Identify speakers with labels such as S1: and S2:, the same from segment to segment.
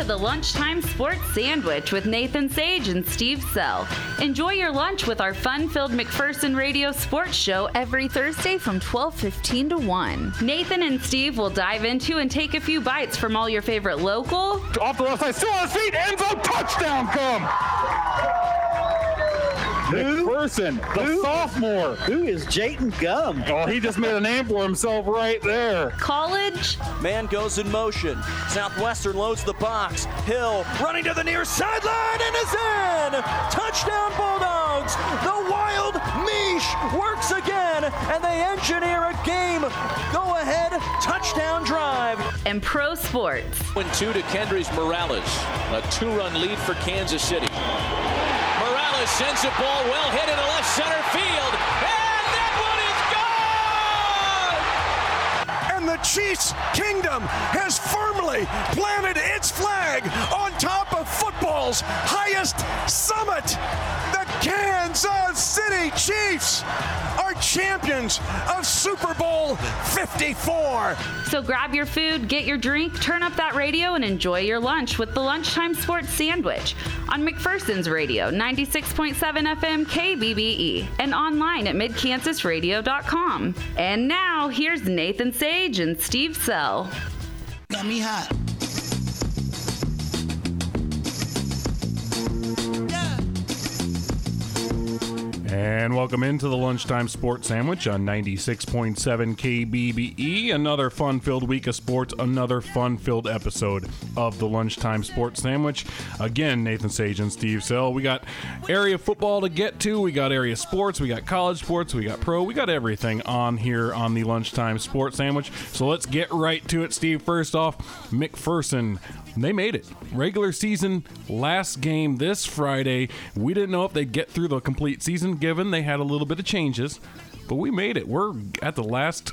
S1: to the Lunchtime Sports Sandwich with Nathan Sage and Steve Sell. Enjoy your lunch with our fun-filled McPherson Radio Sports Show every Thursday from 12:15 to 1. Nathan and Steve will dive into and take a few bites from all your favorite local,
S2: Off the left side, still on his feet, end zone, touchdown come! McPherson, the sophomore.
S3: Who is Jayton Gum?
S2: Oh, he just made a name for himself right there.
S1: college,
S4: Man goes in motion. Southwestern loads the box. Hill running to the near sideline and is in. Touchdown Bulldogs. The wild Mish works again, and they engineer a game. Go ahead touchdown drive.
S1: and pro sports.
S5: One two to Kendrys Morales. A two-run lead for Kansas City. Sends a ball well hit into left center field, and that one is gone.
S6: and the Chiefs kingdom has firmly planted its flag on top of football's highest summit. The Kansas City Chiefs are champions of Super Bowl 54.
S1: So grab your food, get your drink, turn up that radio, and enjoy your lunch with the Lunchtime Sports Sandwich on McPherson's Radio, 96.7 FM KBBE, and online at midkansasradio.com. And now, here's Nathan Sage and Steve Sell.
S7: Got me hot.
S8: And welcome into the Lunchtime Sports Sandwich on 96.7 KBBE. Another fun filled week of sports, another fun filled episode of the Lunchtime Sports Sandwich. Again, Nathan Sage and Steve Sell. We got area football to get to, we got area sports, we got college sports, we got pro, we got everything on here on the Lunchtime Sports Sandwich. So let's get right to it, Steve. First off, McPherson they made it. Regular season, last game this Friday. We didn't know if they'd get through the complete season, given they had a little bit of changes, but we made it. We're at the last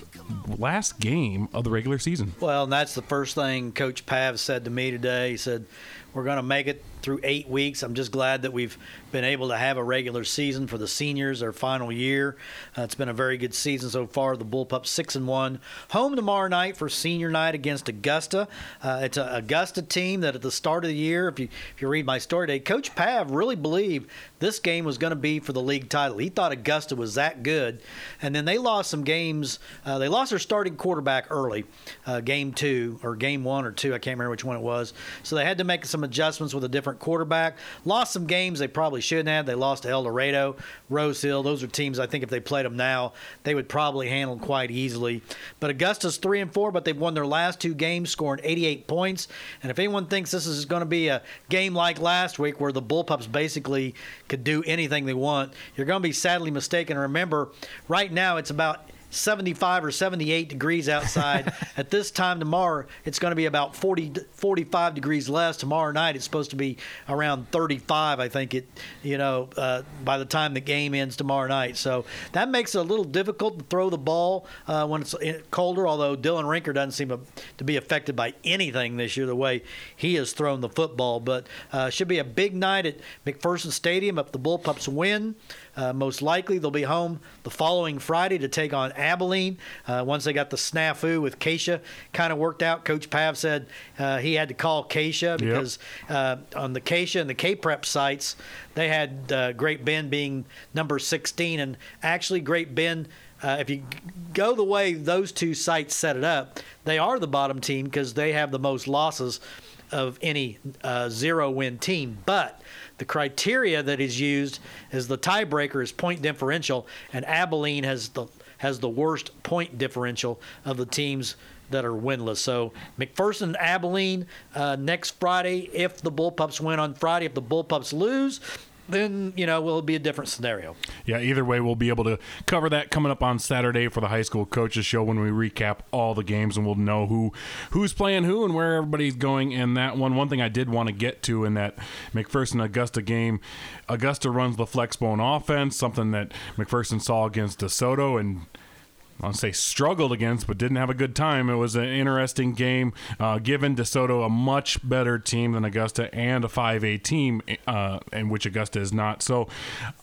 S8: last game of the regular season.
S3: Well, and that's the first thing Coach Pav said to me today. He said, We're going to make it through eight weeks. I'm just glad that we've been able to have a regular season for the seniors, their final year. Uh, it's been a very good season so far. The Bullpups six and one. Home tomorrow night for senior night against Augusta. Uh, it's an Augusta team that at the start of the year, if you if you read my story today, Coach Pav really believed this game was going to be for the league title. He thought Augusta was that good, and then they lost some games. Uh, they lost their starting quarterback early, uh, game two or game one or two. I can't remember which one it was. So they had to make some adjustments with a different quarterback. Lost some games they probably shouldn't have. They lost to El Dorado, Rose Hill. Those are teams I think if they played them now, they would probably handle quite easily. But Augusta's three and four, but they've won their last two games, scoring 88 points. And if anyone thinks this is going to be a game like last week, where the Bullpups basically could do anything they want, you're going to be sadly mistaken. Remember, right now it's about 75 or 78 degrees outside. At this time tomorrow, it's going to be about 40, 45 degrees less. Tomorrow night, it's supposed to be around 35. I think it, you know, uh, by the time the game ends tomorrow night. So that makes it a little difficult to throw the ball uh, when it's colder. Although Dylan Rinker doesn't seem to, to be affected by anything this year, the way he has thrown the football. But uh, should be a big night at McPherson Stadium if the Bullpups win. Uh, most likely, they'll be home the following Friday to take on Abilene. Uh, once they got the snafu with KSHSAA kind of worked out, Coach Pav said uh, he had to call KSHSAA because uh, on the KSHSAA and the K Prep sites, they had uh, Great Bend being number 16. And actually, Great Bend. Uh, if you go the way those two sites set it up, they are the bottom team because they have the most losses of any uh, zero win team. But the criteria that is used is the tiebreaker is point differential, and Abilene has the has the worst point differential of the teams that are winless. So McPherson, Abilene uh, next Friday. If the Bullpups win on Friday, if the Bullpups lose. Then you know will be a different scenario.
S8: Yeah, either way, we'll be able to cover that coming up on Saturday for the high school coaches show when we recap all the games and we'll know who who's playing who and where everybody's going in that one. One thing I did want to get to in that McPherson Augusta game, Augusta runs the flexbone offense, something that McPherson saw against DeSoto and I'll say struggled against, but didn't have a good time. It was an interesting game, uh, given DeSoto a much better team than Augusta and a 5A team, uh, in which Augusta is not. So,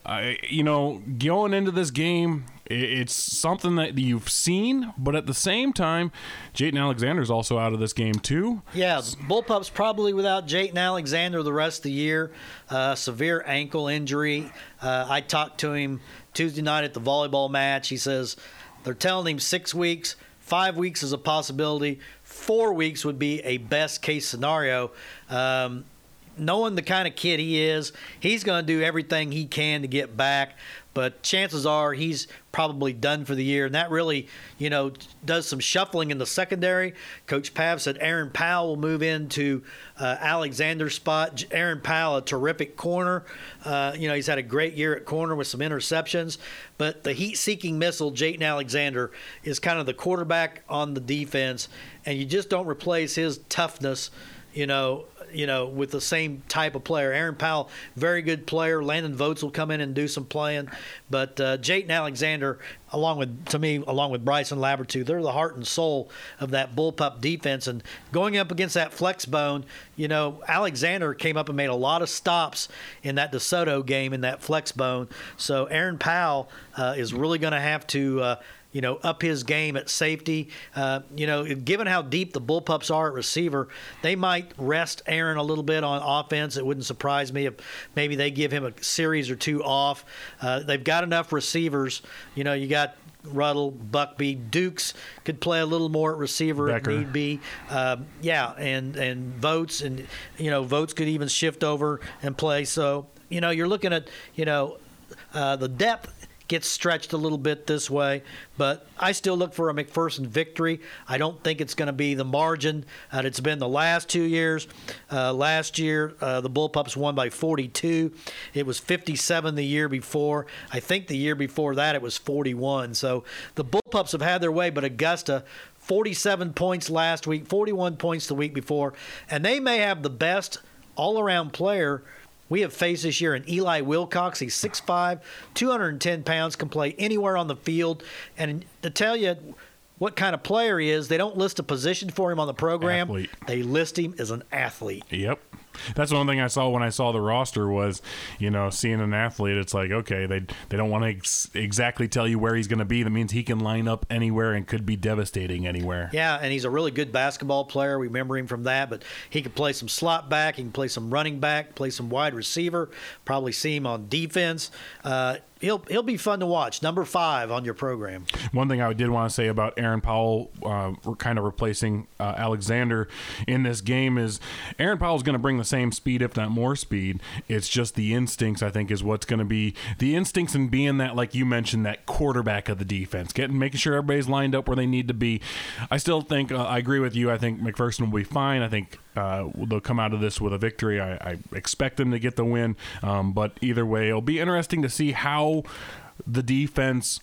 S8: uh, you know, going into this game, it's something that you've seen, but at the same time, Jayton Alexander's also out of this game too.
S3: Yeah, Bullpup's probably without Jayton Alexander the rest of the year. Uh, severe ankle injury. Uh, I talked to him Tuesday night at the volleyball match. He says they're telling him six weeks, five weeks is a possibility, four weeks would be a best case scenario. Um, knowing the kind of kid he is, he's going to do everything he can to get back. But chances are he's probably done for the year, and that really, you know, does some shuffling in the secondary. Coach Pav said Aaron Powell will move into uh, Alexander's spot. Aaron Powell, a terrific corner. Uh, you know, he's had a great year at corner with some interceptions. But the heat-seeking missile, Jayton Alexander, is kind of the quarterback on the defense, and you just don't replace his toughness. You know, you know, with the same type of player. Aaron Powell, very good player. Landon Votes will come in and do some playing, but uh, Jayton Alexander, along with to me, along with Bryson Labertu, they're the heart and soul of that bullpup defense. And going up against that flex bone, you know, Alexander came up and made a lot of stops in that DeSoto game in that flex bone. So Aaron Powell uh, is really going to have to. Uh, you know, up his game at safety. Uh, you know, given how deep the Bullpups are at receiver, they might rest Aaron a little bit on offense. It wouldn't surprise me if maybe they give him a series or two off. Uh, they've got enough receivers. You know, you got Ruddle, Buckby, Dukes could play a little more at receiver
S8: Becker.
S3: if need be. Um, yeah, and and Votes and you know Votes could even shift over and play. So you know you're looking at you know uh, the depth gets stretched a little bit this way, but I still look for a McPherson victory. I don't think it's going to be the margin that it's been the last two years. Uh, last year, uh, the Bullpups won by 42. It was 57 the year before. I think the year before that it was 41. So the Bullpups have had their way, but Augusta. 47 points last week, 41 points the week before, and they may have the best all around player we have faced this year in Eli Wilcox. He's 6'5, 210 pounds, can play anywhere on the field. And to tell you what kind of player he is, they don't list a position for him on the program.
S8: Athlete.
S3: They list him as an athlete.
S8: Yep. That's one thing I saw when I saw the roster was, you know, seeing an athlete. It's like, okay, they they don't want to ex- exactly tell you where he's going to be. That means he can line up anywhere and could be devastating anywhere.
S3: Yeah, and he's a really good basketball player. We remember him from that, but he can play some slot back, he can play some running back, play some wide receiver. Probably see him on defense. Uh, he'll he'll be fun to watch. Number five on your program.
S8: One thing I did want to say about Aaron Powell, uh, kind of replacing uh, Alexander in this game is Aaron Powell's going to bring the same speed, if not more speed. It's just the instincts. I think is what's going to be the instincts and being that, like you mentioned, that quarterback of the defense, getting making sure everybody's lined up where they need to be. I still think uh, I agree with you. I think McPherson will be fine. I think uh, they'll come out of this with a victory. I, I expect them to get the win, um, but either way, it'll be interesting to see how the defense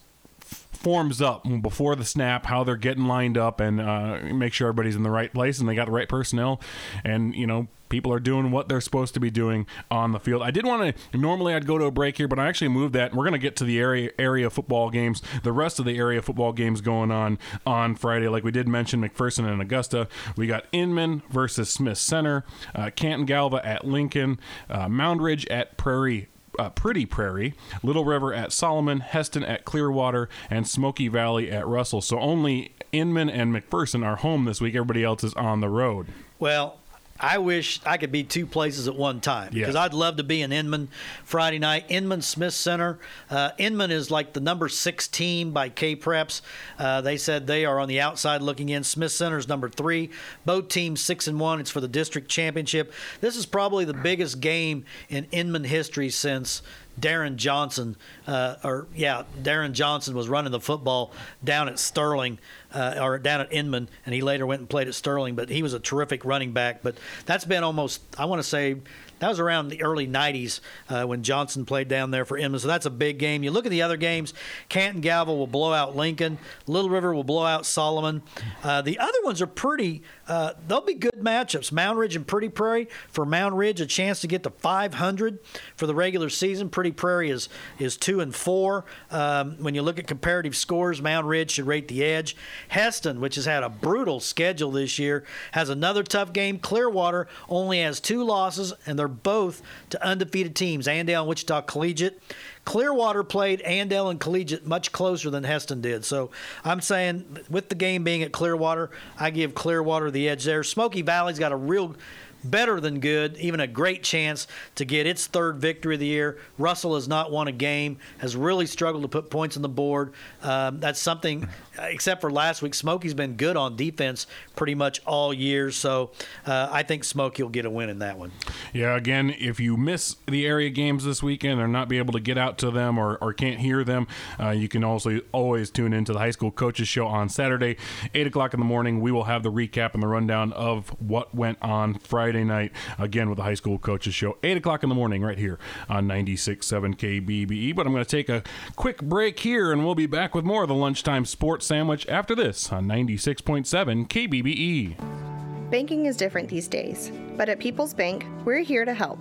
S8: forms up before the snap, how they're getting lined up, and uh, make sure everybody's in the right place and they got the right personnel, and you know people are doing what they're supposed to be doing on the field. I did want to normally I'd go to a break here, but I actually moved that. We're going to get to the area area football games, the rest of the area football games going on on Friday. Like we did mention, McPherson and Augusta. We got Inman versus Smith Center, uh, Canton Galva at Lincoln, uh, Moundridge at Prairie uh, Pretty Prairie, Little River at Solomon, Hesston at Clearwater, and Smoky Valley at Russell. So only Inman and McPherson are home this week. Everybody else is on the road.
S3: Well, I wish I could be two places at one time because
S8: Yeah.
S3: I'd love to be in Inman Friday night. Inman Smith Center. Uh, Inman is like the number six team by K Preps. Uh, they said they are on the outside looking in. Smith Center is number three. Both teams six and one. It's for the district championship. This is probably the biggest game in Inman history since Darren Johnson, uh, or yeah, Darren Johnson was running the football down at Sterling, uh, or down at Inman, and he later went and played at Sterling. But he was a terrific running back. But that's been almost, I want to say, that was around the early 90s uh, when Johnson played down there for Inman. So that's a big game. You look at the other games, Canton Galva will blow out Lincoln, Little River will blow out Solomon. Uh, the other ones are pretty, uh, they'll be good matchups. Moundridge and Pretty Prairie. For Moundridge, a chance to get to 500 for the regular season. Pretty Prairie is, is 2 and 4. Um, when you look at comparative scores, Moundridge should rate the edge. Hesston, which has had a brutal schedule this year, has another tough game. Clearwater only has two losses, and they're both to undefeated teams, Andale and Wichita Collegiate. Clearwater played Andale and Collegiate much closer than Hesston did. So I'm saying with the game being at Clearwater, I give Clearwater the edge there. Smoky Valley's got a real better than good, even a great chance to get its third victory of the year. Russell has not won a game, has really struggled to put points on the board. Um, that's something, except for last week, Smokey's been good on defense pretty much all year. So uh, I think Smokey will get a win in that one.
S8: Yeah, again, if you miss the area games this weekend or not be able to get out to them or, or can't hear them, uh, you can also always tune into the high school coaches show on Saturday, 8 o'clock in the morning. We will have the recap and the rundown of what went on Friday night, again, with the high school coaches show, 8 o'clock in the morning, right here on 96.7 KBBE. But I'm going to take a quick break here, and we'll be back with more of the Lunchtime Sports Sandwich after this on 96.7 KBBE.
S7: Banking is different these days, but at People's Bank, we're here to help.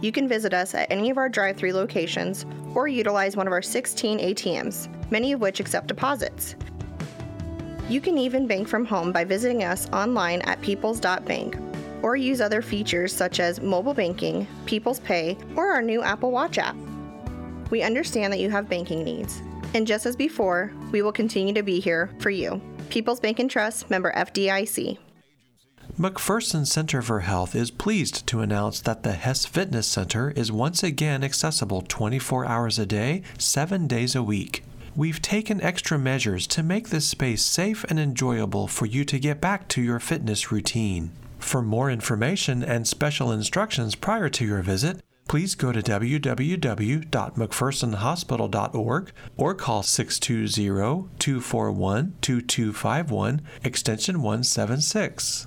S7: You can visit us at any of our drive through locations or utilize one of our 16 ATMs, many of which accept deposits. You can even bank from home by visiting us online at peoples.bank or use other features such as mobile banking, People's Pay, or our new Apple Watch app. We understand that you have banking needs, and just as before, we will continue to be here for you. People's Bank and Trust, member FDIC.
S9: McPherson Center for Health is pleased to announce that the Hess Fitness Center is once again accessible 24 hours a day, 7 days a week. We've taken extra measures to make this space safe and enjoyable for you to get back to your fitness routine. For more information and special instructions prior to your visit, please go to www.mcphersonhospital.org or call 620 241 2251, extension 176.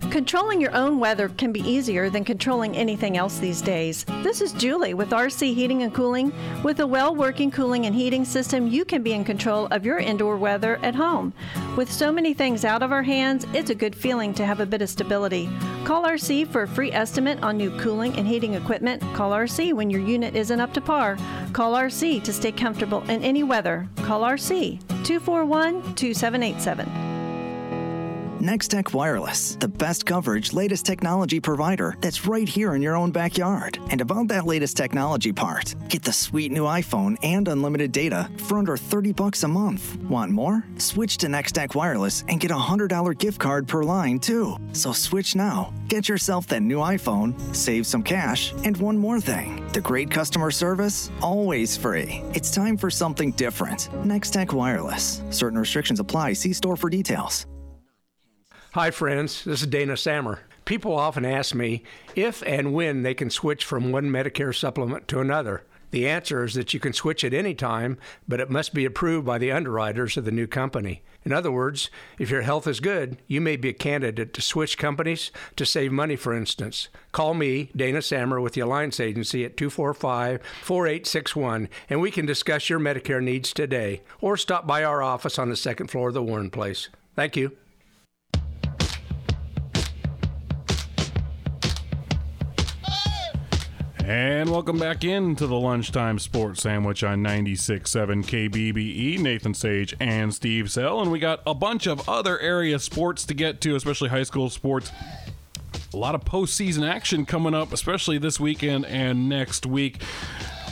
S10: Controlling your own weather can be easier than controlling anything else these days. This is Julie with RC Heating and Cooling. With a well working cooling and heating system, you can be in control of your indoor weather at home. With so many things out of our hands, it's a good feeling to have a bit of stability. Call RC for a free estimate on new cooling and heating equipment. Call RC when your unit isn't up to par. Call RC to stay comfortable in any weather. Call RC 241 2787.
S11: Nextech Wireless, the best coverage, latest technology provider that's right here in your own backyard. And about that latest technology part, get the sweet new iPhone and unlimited data for under 30 bucks a month. Want more? Switch to Nextech Wireless and get a $100 gift card per line too. So switch now. Get yourself that new iPhone, save some cash, and one more thing. The great customer service, always free. It's time for something different. Nextech Wireless. Certain restrictions apply. See store for details.
S12: Hi, friends. This is Dana Sammer. People often ask me if and when they can switch from one Medicare supplement to another. The answer is that you can switch at any time, but it must be approved by the underwriters of the new company. In other words, if your health is good, you may be a candidate to switch companies to save money, for instance. Call me, Dana Sammer, with the Alliance Agency at 245 4861, and we can discuss your Medicare needs today. Or stop by our office on the second floor of the Warren Place. Thank you.
S8: And welcome back into the Lunchtime Sports Sandwich on 96.7 KBBE. Nathan Sage and Steve Sell. And we got a bunch of other area sports to get to, especially high school sports. A lot of postseason action coming up, especially this weekend and next week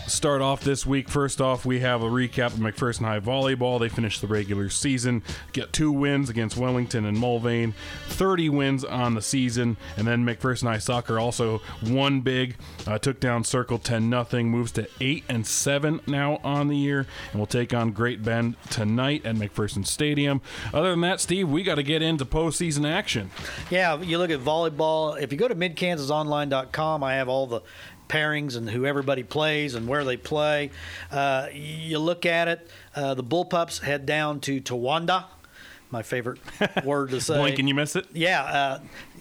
S8: start off this week. First off, we have a recap of McPherson High Volleyball. They finished the regular season, get two wins against Wellington and Mulvane, 30 wins on the season. And then McPherson High Soccer also won big, uh, took down Circle 10 nothing, moves to 8 and 7 now on the year, and will take on Great Bend tonight at McPherson Stadium. Other than that, Steve, we got to get into postseason action.
S3: Yeah, you look at volleyball. If you go to midkansasonline.com, I have all the pairings and who everybody plays and where they play. Uh, you look at it, uh, the Bullpups head down to Towanda. My favorite word to say.
S8: Blink and you miss it.
S3: Yeah, uh,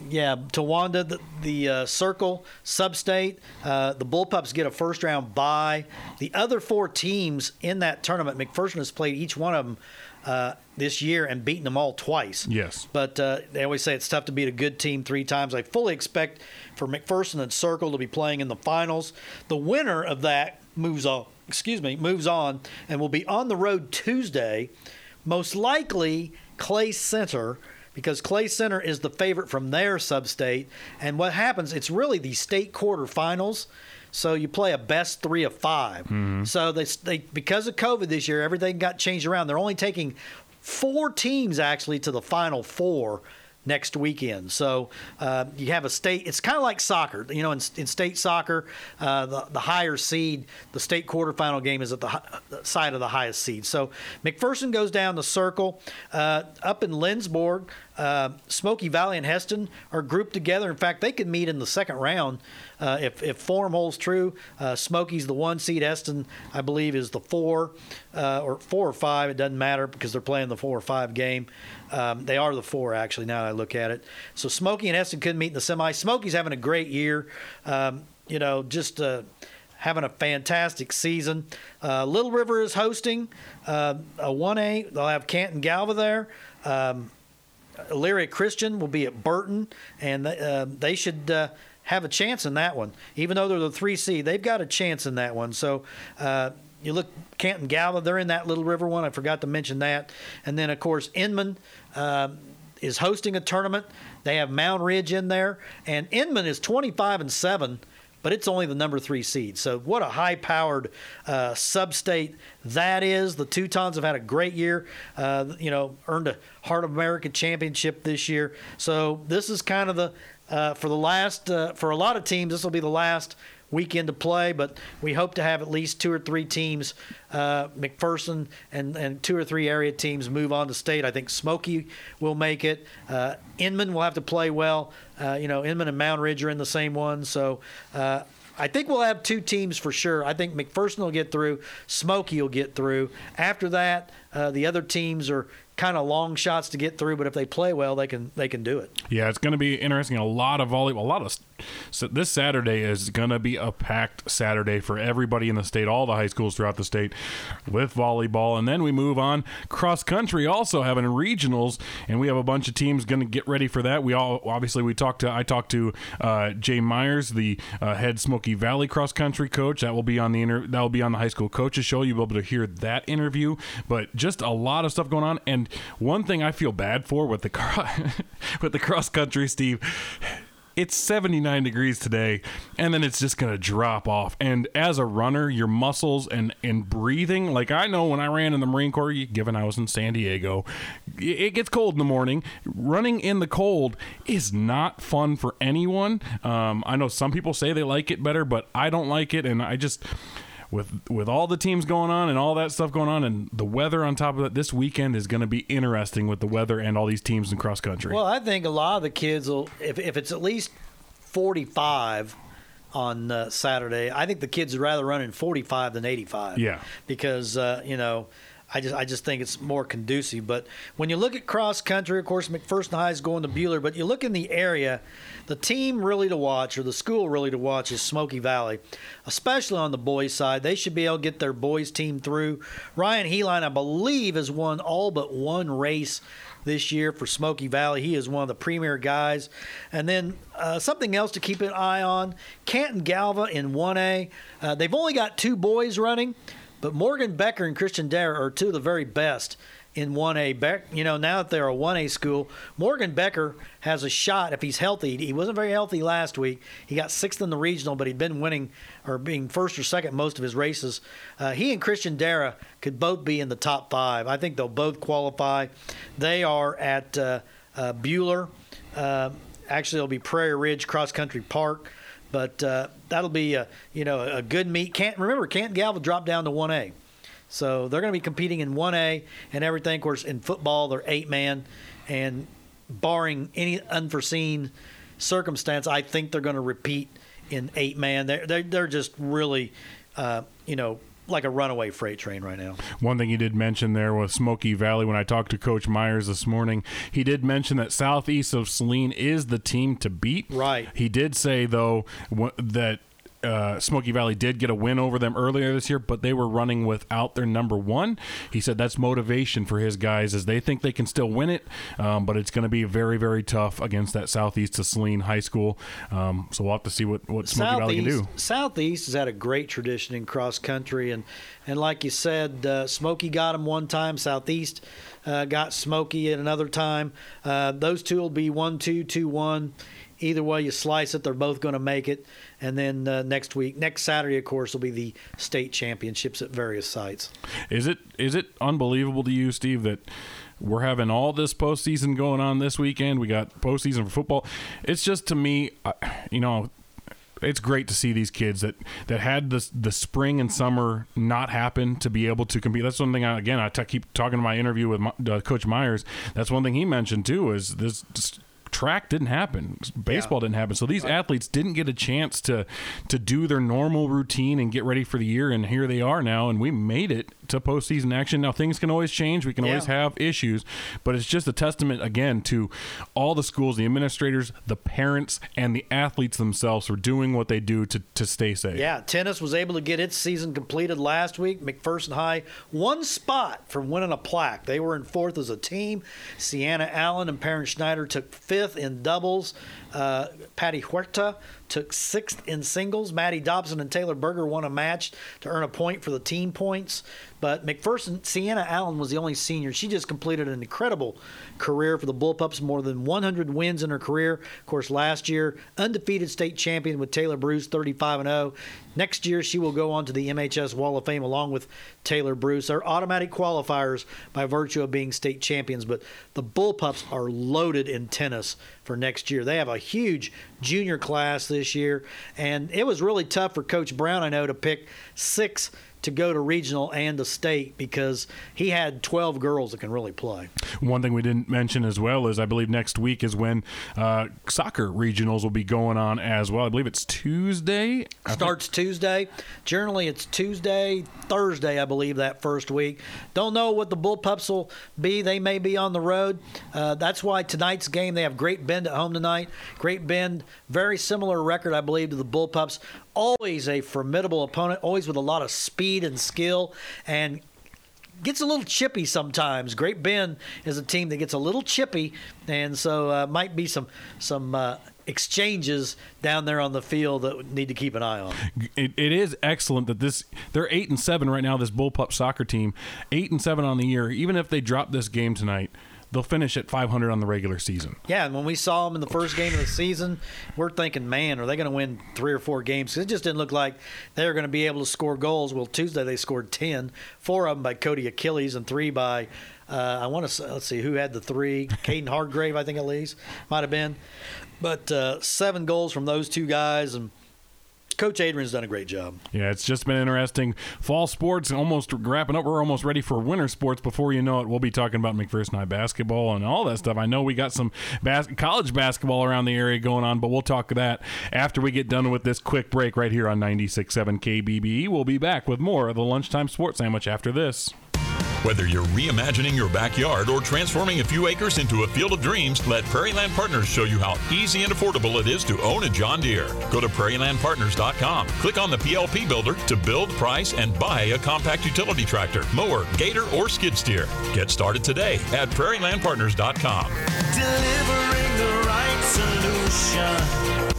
S3: yeah. Towanda, the, the uh, Circle, Substate. Uh, the Bullpups get a first round bye. The other four teams in that tournament, McPherson has played each one of them uh, this year and beaten them all twice.
S8: Yes.
S3: But uh, they always say it's tough to beat a good team three times. I fully expect for McPherson and Circle to be playing in the finals. The winner of that moves on. Excuse me, moves on and will be on the road Tuesday, most likely Clay Center because Clay Center is the favorite from their sub-state. And what happens? It's really the state quarterfinals. So you play a best three of 5 So they, they because of COVID this year, everything got changed around. They're only taking four teams actually to the final four next weekend. So uh, you have a state. It's kind of like soccer. You know, in, in state soccer, uh, the, the higher seed, the state quarterfinal game is at the, hi- the side of the highest seed. So McPherson goes down the circle. Uh, up in Lindsborg, uh, Smoky Valley and Hesston are grouped together. In fact, they could meet in the second round uh, if, if form holds true. Uh, Smoky's the one seed. Hesston, I believe, is the four uh, or four or five. It doesn't matter because they're playing the four or five game. Um, they are the four actually. Now that I look at it, so Smoky and Hesston couldn't meet in the semi. Smoky's having a great year. Um, you know, just. Uh, having a fantastic season. Uh, Little River is hosting uh, a 1A. They'll have Canton Galva there. Um, Elyria Christian will be at Burrton, and uh, they should uh, have a chance in that one. Even though they're the three seed, they've got a chance in that one. So uh, you look Canton Galva, they're in that Little River one. I forgot to mention that. And then of course Inman um, is hosting a tournament. They have Moundridge in there, and Inman is 25 and seven but it's only the number three seed. So what a high-powered uh, sub-state that is. The Teutons have had a great year. Uh, you know, earned a Heart of America championship this year. So this is kind of the uh, for the last uh, for a lot of teams. This will be the last weekend to play, but we hope to have at least two or three teams, uh, McPherson and, and two or three area teams move on to state. I think Smoky will make it. Uh, Inman will have to play well. Uh, you know, Inman and Moundridge are in the same one, so. Uh, I think we'll have two teams for sure. I think McPherson will get through, Smoky will get through. After that, uh, the other teams are kind of long shots to get through, but if they play well, they can they can do it.
S8: Yeah, it's going to be interesting. A lot of volleyball, a lot of. So this Saturday is going to be a packed Saturday for everybody in the state, all the high schools throughout the state, with volleyball, and then we move on cross country, also having regionals, and we have a bunch of teams going to get ready for that. We all obviously we talked to I talked to uh, Jay Myers, the uh, head Smoky Valley cross country coach. That will be on the inter- that will be on the high school coaches show. You'll be able to hear that interview, but just a lot of stuff going on. And one thing I feel bad for with the with the cross country, Steve. It's 79 degrees today, and then it's just going to drop off. And as a runner, your muscles and, and breathing, like I know when I ran in the Marine Corps, given I was in San Diego, it gets cold in the morning. Running in the cold is not fun for anyone. Um, I know some people say they like it better, but I don't like it. And I just, with with all the teams going on and all that stuff going on and the weather on top of that, this weekend is going to be interesting with the weather and all these teams in cross country.
S3: Well, I think a lot of the kids will, if, if it's at least 45 on uh, Saturday, I think the kids would rather run in 45 than 85.
S8: Yeah.
S3: Because, uh, you know, I just I just think it's more conducive. But when you look at cross country, of course, McPherson High is going to Buhler. But you look in the area, the team really to watch, or the school really to watch, is Smoky Valley, especially on the boys' side. They should be able to get their boys' team through. Ryan Heline, I believe, has won all but one race this year for Smoky Valley. He is one of the premier guys. And then uh, something else to keep an eye on Canton Galva in 1A. Uh, they've only got two boys running, but Morgan Becker and Christian Dare are two of the very best in 1A. Beck, you know, now that they're a 1A school, Morgan Becker has a shot if he's healthy. He wasn't very healthy last week. He got sixth in the regional, but he'd been winning or being first or second most of his races. Uh, he and Christian Dara could both be in the top five. I think they'll both qualify. They are at uh, uh, Buhler. Uh, actually, it'll be Prairie Ridge Cross Country Park. But uh, that'll be a you know a good meet. Can't remember Canton Galva dropped down to 1A. So they're going to be competing in 1A and everything. Of course, in football, they're eight man. And barring any unforeseen circumstance, I think they're going to repeat in eight man. They're, they're, they're just really, uh, you know, like a runaway freight train right now.
S8: One thing he did mention there was Smoky Valley. When I talked to Coach Myers this morning, he did mention that southeast of Saline is the team to beat.
S3: Right.
S8: He did say though that uh, Smoky Valley did get a win over them earlier this year, but they were running without their number one. He said that's motivation for his guys as they think they can still win it, um, but it's going to be very, very tough against that Southeast to Saline High School. Um, so we'll have to see what, what Smoky
S3: Southeast,
S8: Valley can do.
S3: Southeast has had a great tradition in cross country, and and like you said, uh, Smoky got him one time. Southeast uh, got Smoky at another time. Uh, those two will be one, two, two, one. Either way you slice it, they're both going to make it. And then uh, next week, next Saturday, of course, will be the state championships at various sites.
S8: Is it is it unbelievable to you, Steve, that we're having all this postseason going on this weekend? We got postseason for football. It's just to me, you know, it's great to see these kids that that had the the spring and summer not happen to be able to compete. That's one thing. I, again, I t- keep talking to my interview with my, uh, Coach Myers. That's one thing he mentioned too. Is this track didn't happen, baseball yeah. didn't happen. So these athletes didn't get a chance to to do their normal routine and get ready for the year. And here they are now, and we made it to postseason action. Now things can always change. We can yeah. always have issues, but it's just a testament again to all the schools, the administrators, the parents, and the athletes themselves for doing what they do to to stay safe.
S3: Yeah, tennis was able to get its season completed last week. McPherson High one spot from winning a plaque. They were in fourth as a team. Sienna Allen and Perrin Schneider took fifth fifth in doubles. Uh, Patty Huerta took sixth in singles. Maddie Dobson and Taylor Berger won a match to earn a point for the team points. But McPherson, Sienna Allen was the only senior. She just completed an incredible career for the Bullpups, more than 100 wins in her career. Of course, last year, undefeated state champion with Taylor Bruce, 35 and 0. Next year, she will go on to the MHS Wall of Fame along with Taylor Bruce. They're automatic qualifiers by virtue of being state champions, but the Bullpups are loaded in tennis for next year. They have a huge junior class this year, and it was really tough for Coach Brown, I know, to pick six to go to regional and the state because he had 12 girls that can really play.
S8: One thing we didn't mention as well is I believe next week is when uh, soccer regionals will be going on as well. I believe it's Tuesday.
S3: Starts Tuesday. Generally, it's Tuesday, Thursday, I believe, that first week. Don't know what the Bullpups will be. They may be on the road. Uh, that's why tonight's game, they have Great Bend at home tonight. Great Bend, very similar record, I believe, to the Bullpups always a formidable opponent, always with a lot of speed and skill, and gets a little chippy sometimes. Great Bend is a team that gets a little chippy, and so uh, might be some some. Uh, exchanges down there on the field that need to keep an eye on.
S8: It, it is excellent that this they're eight and seven right now. This Bullpup soccer team, eight and seven on the year. Even if they drop this game tonight, they'll finish at 500 on the regular season.
S3: Yeah, and when we saw them in the first game of the season, we're thinking, man, are they going to win three or four games? Because it just didn't look like they were going to be able to score goals. Well, Tuesday they scored 10, four of them by Cody Achilles and three by, uh, I want to, let's see, who had the three? Caden Hardgrave, I think at least, might have been. But uh, seven goals from those two guys and – Coach Adrian's done a great job.
S8: Yeah, it's just been interesting. Fall sports almost wrapping up. We're almost ready for winter sports. Before you know it, we'll be talking about McPherson High basketball and all that stuff. I know we got some bas- college basketball around the area going on, but we'll talk that after we get done with this quick break right here on 96.7 KBBE. We'll be back with more of the Lunchtime Sports Sandwich after this.
S13: Whether you're reimagining your backyard or transforming a few acres into a field of dreams, let Prairieland Partners show you how easy and affordable it is to own a John Deere. Go to prairielandpartners.com. Click on the PLP builder to build, price, and buy a compact utility tractor, mower, gator, or skid steer. Get started today at prairielandpartners.com.
S14: Delivering the right solution.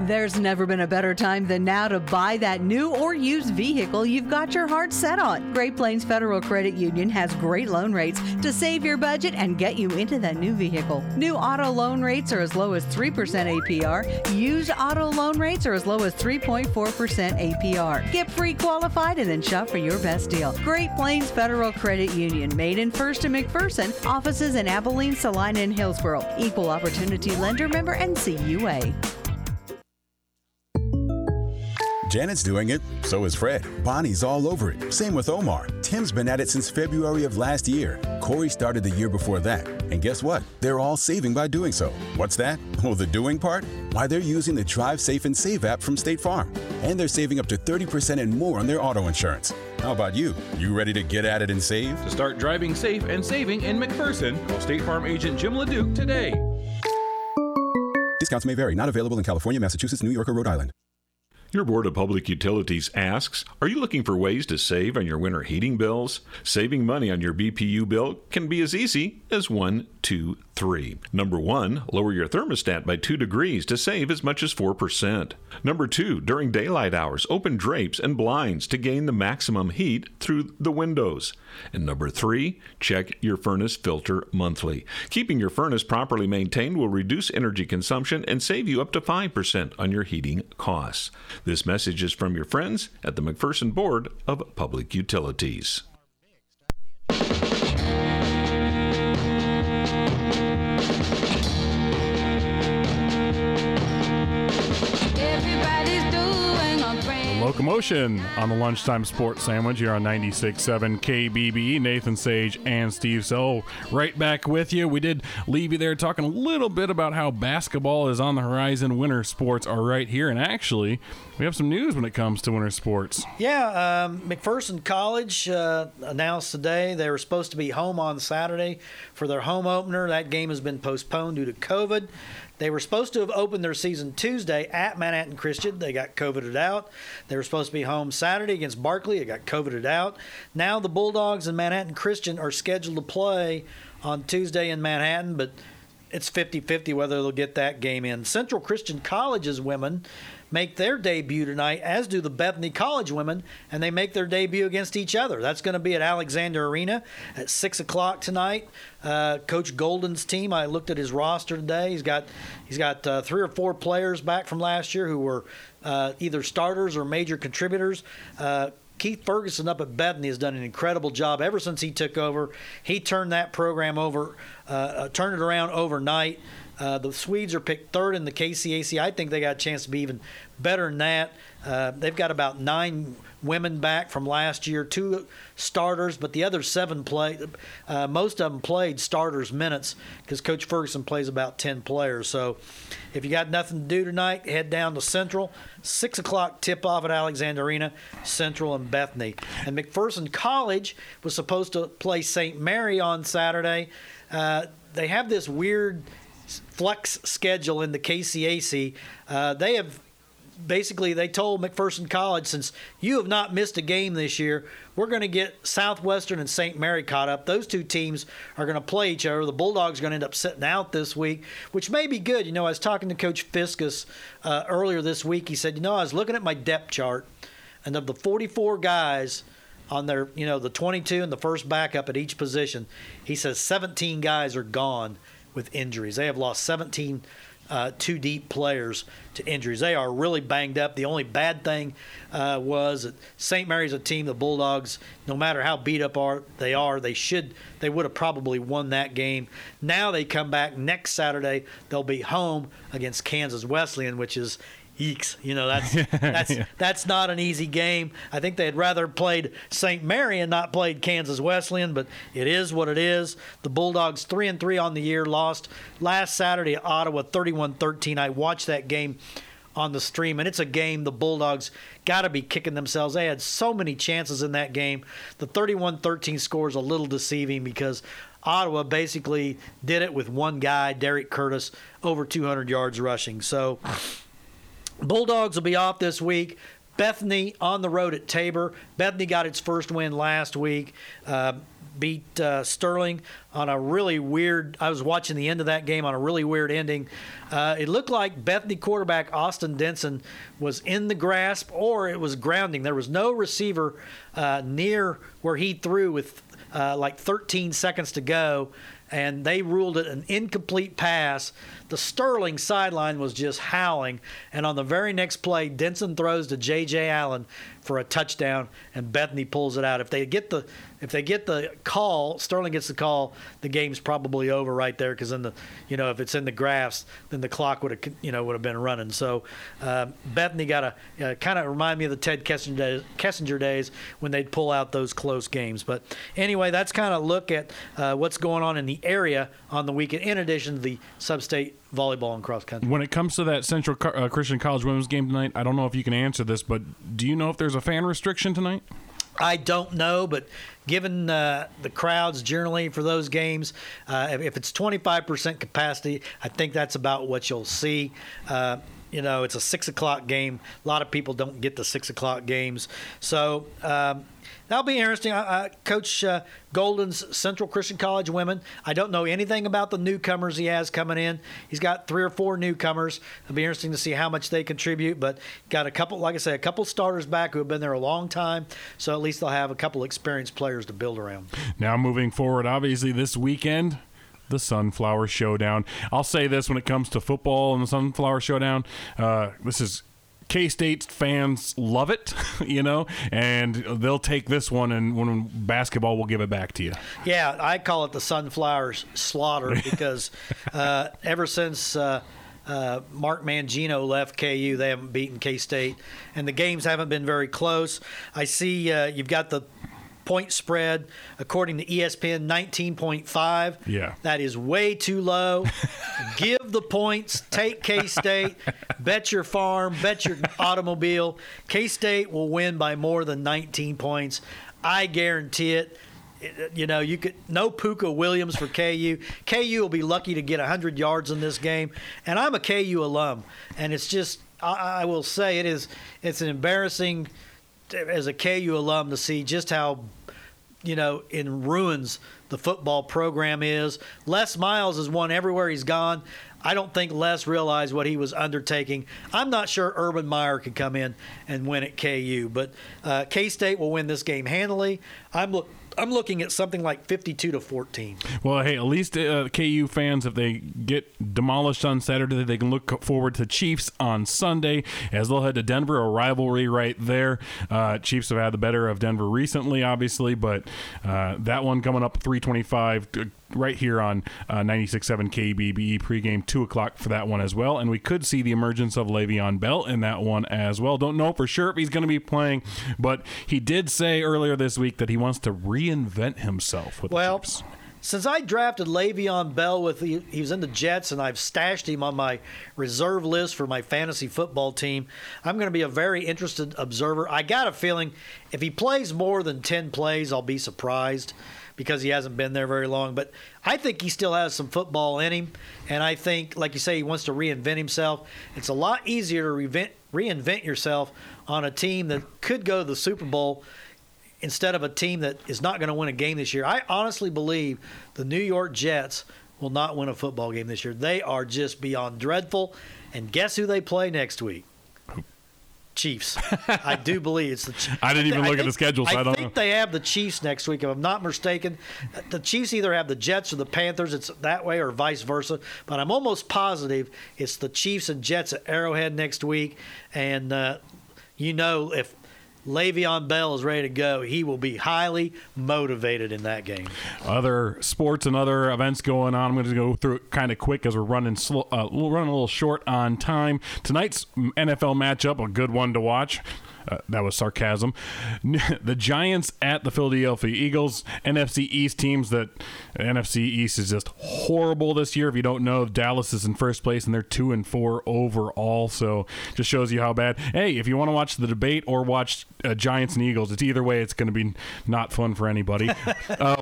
S15: There's never been a better time than now to buy that new or used vehicle you've got your heart set on. Great Plains Federal Credit Union has great loan rates to save your budget and get you into that new vehicle. New auto loan rates are as low as 3% APR. Used auto loan rates are as low as 3.4% APR. Get free qualified and then shop for your best deal. Great Plains Federal Credit Union, made in First and McPherson, offices in Abilene, Salina, and Hillsboro. Equal opportunity lender member NCUA.
S16: Janet's doing it, so is Fred. Bonnie's all over it. Same with Omar. Tim's been at it since February of last year. Corey started the year before that. And guess what? They're all saving by doing so. What's that? Well, the doing part? Why, they're using the Drive Safe and Save app from State Farm. And they're saving up to 30% and more on their auto insurance. How about you? You ready to get at it and save?
S8: To start driving safe and saving in McPherson, call State Farm agent Jim LeDuc today.
S16: Discounts may vary. Not available in California, Massachusetts, New York, or Rhode Island.
S13: Your Board of Public Utilities asks Are you looking for ways to save on your winter heating bills? Saving money on your BPU bill can be as easy as one, two, three. Number one, lower your thermostat by two degrees to save as much as 4%. Number two, during daylight hours, open drapes and blinds to gain the maximum heat through the windows. And number three, check your furnace filter monthly. Keeping your furnace properly maintained will reduce energy consumption and save you up to 5% on your heating costs. This message is from your friends at the McPherson Board of Public Utilities.
S8: Locomotion on the Lunchtime Sports Sandwich here on 96.7 KBB. Nathan Sage and Steve So right back with you. We did leave you there talking a little bit about how basketball is on the horizon. Winter sports are right here. And actually, we have some news when it comes to winter sports.
S3: Yeah, um, McPherson College uh, announced today they were supposed to be home on Saturday for their home opener. That game has been postponed due to COVID. They were supposed to have opened their season Tuesday at Manhattan Christian. They got COVIDed out. They were supposed to be home Saturday against Barclay. It got COVIDed out. Now the Bulldogs and Manhattan Christian are scheduled to play on Tuesday in Manhattan, but it's 50 50 whether they'll get that game in. Central Christian College's women make their debut tonight, as do the Bethany College women, and they make their debut against each other. That's going to be at Alexander Arena at 6 o'clock tonight. Uh, Coach Golden's team, I looked at his roster today. He's got he's got uh, three or four players back from last year who were uh, either starters or major contributors. Keith Ferguson up at Bethany has done an incredible job ever since he took over. He turned that program over, uh, uh, turned it around overnight. Uh, the Swedes are picked third in the KCAC. I think they got a chance to be even better than that. Uh, they've got about nine women back from last year, two starters, but the other seven played. Uh, most of them played starters minutes because Coach Ferguson plays about ten players. So, if you got nothing to do tonight, head down to Central. Six o'clock tip off at Alexander Arena, Central and Bethany. And McPherson College was supposed to play St. Mary on Saturday. Uh, they have this weird flex schedule in the KCAC. Uh, they have basically they told McPherson College since you have not missed a game this year, we're going to get Southwestern and St. Mary caught up. Those two teams are going to play each other. The Bulldogs are going to end up sitting out this week, which may be good. You know, I was talking to Coach Fiskus uh, earlier this week. He said, you know, I was looking at my depth chart, and of the 44 guys on their, you know, the 22 and the first backup at each position, he says 17 guys are gone with injuries. They have lost 17 uh, two deep players to injuries. They are really banged up. The only bad thing uh, was that St. Mary's a team. The Bulldogs, no matter how beat up are they are, they should they would have probably won that game. Now they come back next Saturday. They'll be home against Kansas Wesleyan, which is Eeks. You know, that's that's
S8: Yeah.
S3: that's not an easy game. I think they'd rather played St. Mary and not played Kansas Wesleyan, but it is what it is. The Bulldogs three and three on the year, lost last Saturday at Ottawa 31-13. I watched that game on the stream, and it's a game the Bulldogs got to be kicking themselves. They had so many chances in that game. The 31-13 score is a little deceiving because Ottawa basically did it with one guy, Derek Curtis, over 200 yards rushing. So Bulldogs will be off this week. Bethany on the road at Tabor. Bethany got its first win last week. Uh, beat uh, Sterling on a really weird. I was watching the end of that game on a really weird ending. Uh, it looked like Bethany quarterback Austin Denson was in the grasp or it was grounding. There was no receiver uh, near where he threw with uh, like 13 seconds to go, and they ruled it an incomplete pass. The Sterling sideline was just howling, and on the very next play, Denson throws to J.J. Allen for a touchdown, and Bethany pulls it out. If they get the if they get the call, Sterling gets the call, the game's probably over right there because then the, you know, if it's in the graphs, then the clock would have, you know, would have been running. So uh, Bethany got a uh, kind of remind me of the Ted Kessinger days, Kessinger days when they'd pull out those close games. But anyway, that's kind of look at uh, what's going on in the area on the weekend, in addition to the sub-state volleyball and cross country.
S8: When it comes to that Central Co- uh, Christian College women's game tonight, I don't know if you can answer this, but do you know if there's a fan restriction tonight?
S3: I don't know, but given uh, the crowds generally for those games, uh, if, if, it's 25% capacity, I think that's about what you'll see. Uh, you know, it's a six o'clock game. A lot of people don't get the six o'clock games, so um, that'll be interesting. Coach uh, Golden's Central Christian College women. I don't know anything about the newcomers he has coming in. He's got three or four newcomers. It'll be interesting to see how much they contribute. But got a couple, like I say, a couple starters back who have been there a long time. So at least they'll have a couple experienced players to build around.
S8: Now moving forward, obviously this weekend the Sunflower Showdown. I'll say this when it comes to football and the Sunflower Showdown. Uh, this is K State fans love it, you know, and they'll take this one, and when basketball, we'll give it back to you.
S3: Yeah, I call it the Sunflowers Slaughter because uh, ever since. Uh, uh, Mark Mangino left KU. They haven't beaten K State, and the games haven't been very close. I see uh, you've got the point spread according to ESPN 19.5.
S8: Yeah.
S3: That is way too low. Give the points, take K-State, bet your farm, bet your automobile. K-State will win by more than 19 points. I guarantee it. You know, you could no Pooka Williams for KU. KU will be lucky to get 100 yards in this game, and I'm a KU alum, and it's just I, I will say it is it's an embarrassing as a KU alum to see just how you know in ruins the football program is. Les Miles has won everywhere he's gone. I don't think Les realized what he was undertaking. I'm not sure Urban Meyer could come in and win at KU, but uh, K State will win this game handily. I'm look. I'm looking at something like 52 to 14.
S8: Well, hey, at least uh, KU fans, if they get demolished on Saturday, they can look forward to Chiefs on Sunday as they'll head to Denver, a rivalry right there. Uh, Chiefs have had the better of Denver recently, obviously, but uh, that one coming up 325 right here on uh, 96.7 KBBE pregame, 2 o'clock for that one as well. And we could see the emergence of Le'Veon Bell in that one as well. Don't know for sure if he's going to be playing, but he did say earlier this week that he wants to reinvent himself with
S3: well,
S8: the Chiefs.
S3: Since I drafted Le'Veon Bell with he, he was in the Jets and I've stashed him on my reserve list for my fantasy football team, I'm going to be a very interested observer. I got a feeling if he plays more than 10 plays, I'll be surprised because he hasn't been there very long. But I think he still has some football in him. And I think, like you say, he wants to reinvent himself. It's a lot easier to reinvent, reinvent yourself on a team that could go to the Super Bowl instead of a team that is not going to win a game this year. I honestly believe the New York Jets will not win a football game this year. They are just beyond dreadful. And guess who they play next week? Chiefs. I do believe it's the. Chiefs.
S8: I didn't even look at the schedule, so I don't
S3: think
S8: know.
S3: they have the Chiefs next week, if I'm not mistaken. The Chiefs either have the Jets or the Panthers. It's that way, or vice versa. But I'm almost positive it's the Chiefs and Jets at Arrowhead next week. And uh, you know, if Le'Veon Bell is ready to go, he will be highly motivated in that game.
S8: Other sports and other events going on. I'm going to go through it kind of quick as we're running slow, uh, running a little short on time. Tonight's NFL matchup, a good one to watch. Uh, that was sarcasm. The Giants at the Philadelphia Eagles. NFC East teams that NFC East is just horrible this year. If you don't know, Dallas is in first place and they're two and four overall. So just shows you how bad. Hey, if you want to watch the debate or watch uh, Giants and Eagles, it's either way. It's going to be not fun for anybody. uh,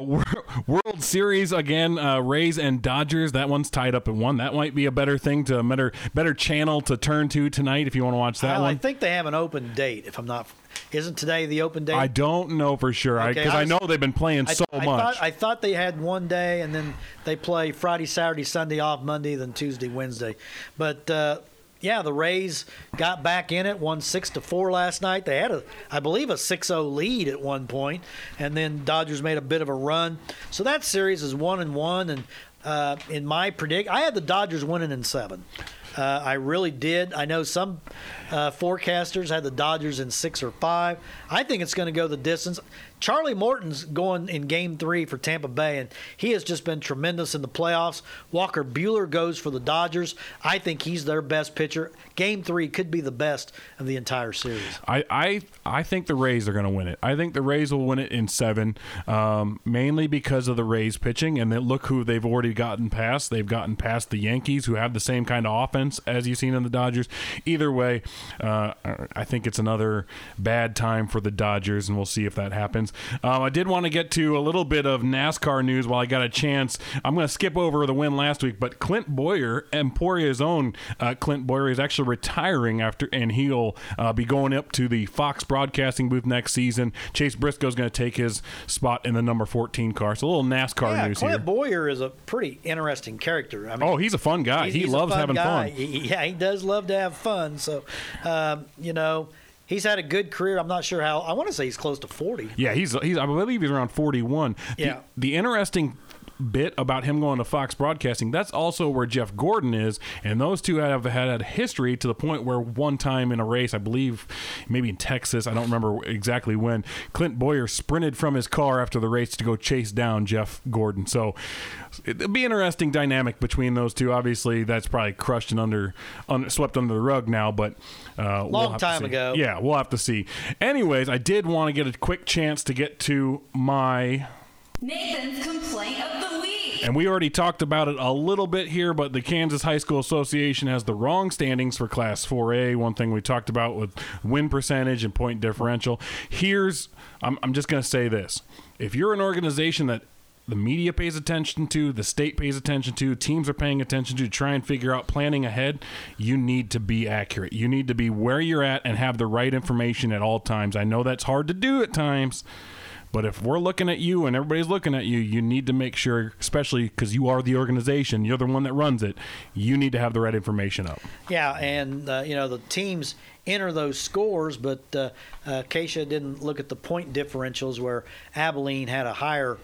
S8: World Series again. Uh, Rays and Dodgers. That one's tied up at one. That might be a better thing to better better channel to turn to tonight if you want to watch that
S3: Well,
S8: one.
S3: I think they have an open date. If I'm not, isn't today the open day?
S8: I don't know for sure
S3: Okay,
S8: because I,
S3: was-
S8: know they've been playing
S3: I-
S8: so
S3: I
S8: much.
S3: Thought, I thought they had one day, and then they play Friday, Saturday, Sunday off, Monday, then Tuesday, Wednesday. But uh, yeah, the Rays got back in it, won six to four last night. They had a, I believe, a 6-0 lead at one point, and then Dodgers made a bit of a run. So that series is one and one, and uh, in my predict, I had the Dodgers winning in seven. Uh, I really did. I know some uh, forecasters had the Dodgers in six or five. I think it's going to go the distance. Charlie Morton's going in game three for Tampa Bay, and he has just been tremendous in the playoffs. Walker Buehler goes for the Dodgers. I think he's their best pitcher. Game three could be the best of the entire series.
S8: I, I I think the Rays are going to win it. I think the Rays will win it in seven, um, mainly because of the Rays pitching. And look who they've already gotten past. They've gotten past the Yankees, who have the same kind of offense as you've seen in the Dodgers. Either way, uh, I think it's another bad time for the Dodgers, and we'll see if that happens. Um, I did want to get to a little bit of NASCAR news while I got a chance. I'm going to skip over the win last week, but Clint Bowyer, Emporia's own uh, Clint Bowyer, is actually retiring after, and he'll uh, be going up to the Fox broadcasting booth next season. Chase Briscoe's going to take his spot in the number 14 car. So a little NASCAR
S3: yeah,
S8: news
S3: Clint
S8: here.
S3: Clint Bowyer is a pretty interesting character. I mean,
S8: oh, he's a fun guy.
S3: He's-
S8: he
S3: he's
S8: loves
S3: fun
S8: having
S3: guy.
S8: fun.
S3: He- yeah, he does love to have fun. So, um, you know, he's had a good career. I'm not sure how. I want to say he's close to 40.
S8: Yeah, he's he's I believe he's around 41. The-
S3: Yeah.
S8: The, interesting bit about him going to Fox Broadcasting, that's also where Jeff Gordon is, and those two have had a history to the point where one time in a race, I believe maybe in Texas, I don't remember exactly when, Clint Bowyer sprinted from his car after the race to go chase down Jeff Gordon. So it'll be an interesting dynamic between those two. Obviously, that's probably crushed and under, under swept under the rug now, but uh, we'll
S3: Long time ago.
S8: Yeah, we'll have to see. Anyways, I did want to get a quick chance to get to my
S1: Nathan's complaint of the week.
S8: and we already talked about it a little bit here, but the Kansas High School Association has the wrong standings for Class 4A. One thing we talked about with win percentage and point differential. Here's, I'm, I'm just going to say this. If you're an organization that the media pays attention to, the state pays attention to, teams are paying attention to, try and figure out planning ahead, you need to be accurate. You need to be where you're at and have the right information at all times. I know that's hard to do at times. But if we're looking at you and everybody's looking at you, you need to make sure, especially because you are the organization, you're the one that runs it, you need to have the right information up.
S3: Yeah, and uh, you know the teams enter those scores, but uh, uh, KSHSAA didn't look at the point differentials where Abilene had a higher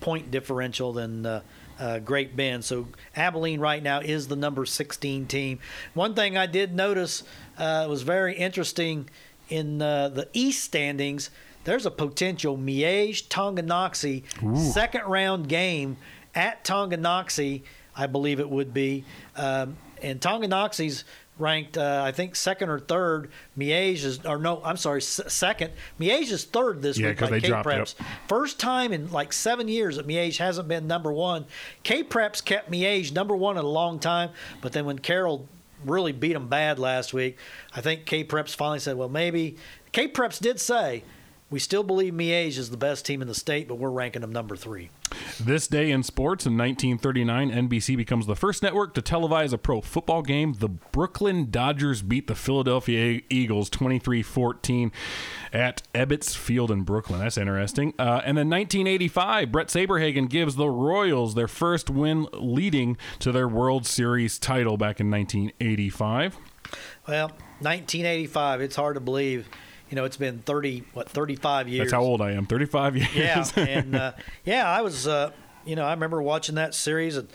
S3: point differential than. Uh, uh, Great Bend. So Abilene right now is the number 16 team. One thing I did notice uh, was very interesting in uh, the East standings. There's a potential Miege Tonganoxie second round game at Tonganoxie, I believe it would be. Um, and Tonganoxie's ranked, uh, I think, second or third. Miege is, or no, I'm sorry, s- second. Miege is third this week.
S8: Yeah,
S3: week by
S8: they
S3: K
S8: dropped, yep.
S3: Preps. First time in like seven years that Miege hasn't been number one. K Preps kept Miege number one in a long time, but then when Carroll really beat them bad last week, I think K Preps finally said, well, maybe. K Preps did say, we still believe Miege is the best team in the state, but we're ranking them number three.
S8: This day in sports in 1939, NBC becomes the first network to televise a pro football game. The Brooklyn Dodgers beat the Philadelphia Eagles 23 14 at Ebbets Field in Brooklyn. That's interesting. Uh, and then 1985, Bret Saberhagen gives the Royals their first win leading to their World Series title back in 1985.
S3: Well, 1985, it's hard to believe. You know, it's been 30, what, 35 years.
S8: That's how old I am 35 years.
S3: Yeah, and uh, yeah, I was, uh, you know, I remember watching that series, and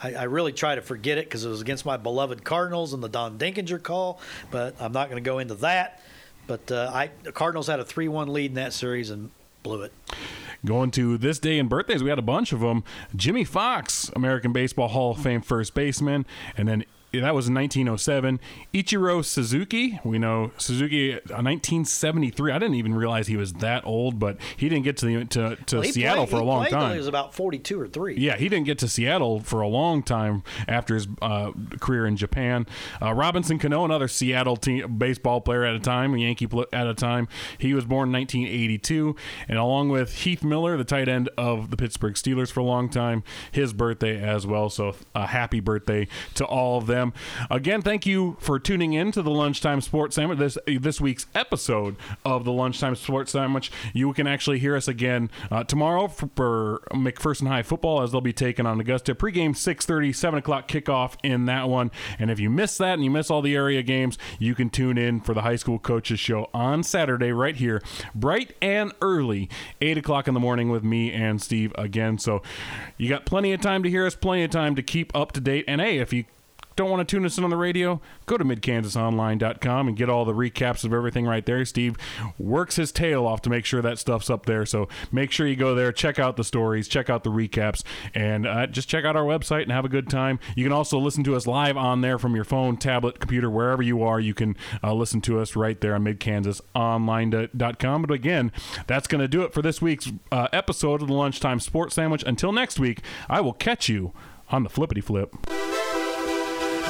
S3: I, I really try to forget it because it was against my beloved Cardinals and the Don Denkinger call. But I'm not going to go into that. But uh, I, the Cardinals had a three-one lead in that series and blew it.
S8: Going to this day in birthdays, we had a bunch of them. Jimmie Foxx, American Baseball Hall of Fame first baseman, and then that was in 1907. Ichiro Suzuki, we know Suzuki, uh, 1973. I didn't even realize he was that old, but he didn't get to the to, to
S3: Well,
S8: Seattle
S3: played-
S8: for a long time.
S3: He was about 42 or three.
S8: Yeah, he didn't get to Seattle for a long time after his uh, career in Japan. Uh, Robinson Cano, another Seattle team, baseball player at a time, a Yankee at a time. He was born in 1982, and along with Heath Miller, the tight end of the Pittsburgh Steelers for a long time, his birthday as well. So, a happy birthday to all of them. Again, thank you for tuning in to the Lunchtime Sports Sandwich. This this week's episode of the Lunchtime Sports Sandwich. You can actually hear us again uh, tomorrow for, for McPherson High football as they'll be taking on Augusta. Pregame 6:30, 7 o'clock kickoff in that one. And if you miss that and you miss all the area games, you can tune in for the high school coaches show on Saturday right here, bright and early, 8 o'clock in the morning with me and Steve again. So you got plenty of time to hear us, plenty of time to keep up to date. And hey, if you Don't want to tune us in on the radio? Go to midkansasonline.com and get all the recaps of everything right there. Steve works his tail off to make sure that stuff's up there. So make sure you go there, check out the stories, check out the recaps, and uh, just check out our website and have a good time. You can also listen to us live on there from your phone, tablet, computer, wherever you are. You can uh, listen to us right there on midkansasonline.com. But again, that's going to do it for this week's uh, episode of the Lunchtime Sports Sandwich. Until next week, I will catch you on the flippity flip.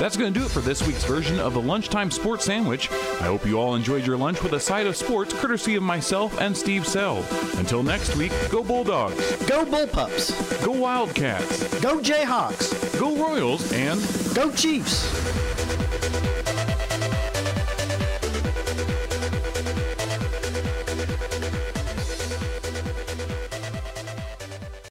S8: That's going to do it for this week's version of the Lunchtime Sports Sandwich. I hope you all enjoyed your lunch with a side of sports courtesy of myself and Steve Sell. Until next week, go Bulldogs.
S17: Go Bullpups.
S8: Go Wildcats.
S17: Go Jayhawks.
S8: Go Royals and
S17: go Chiefs.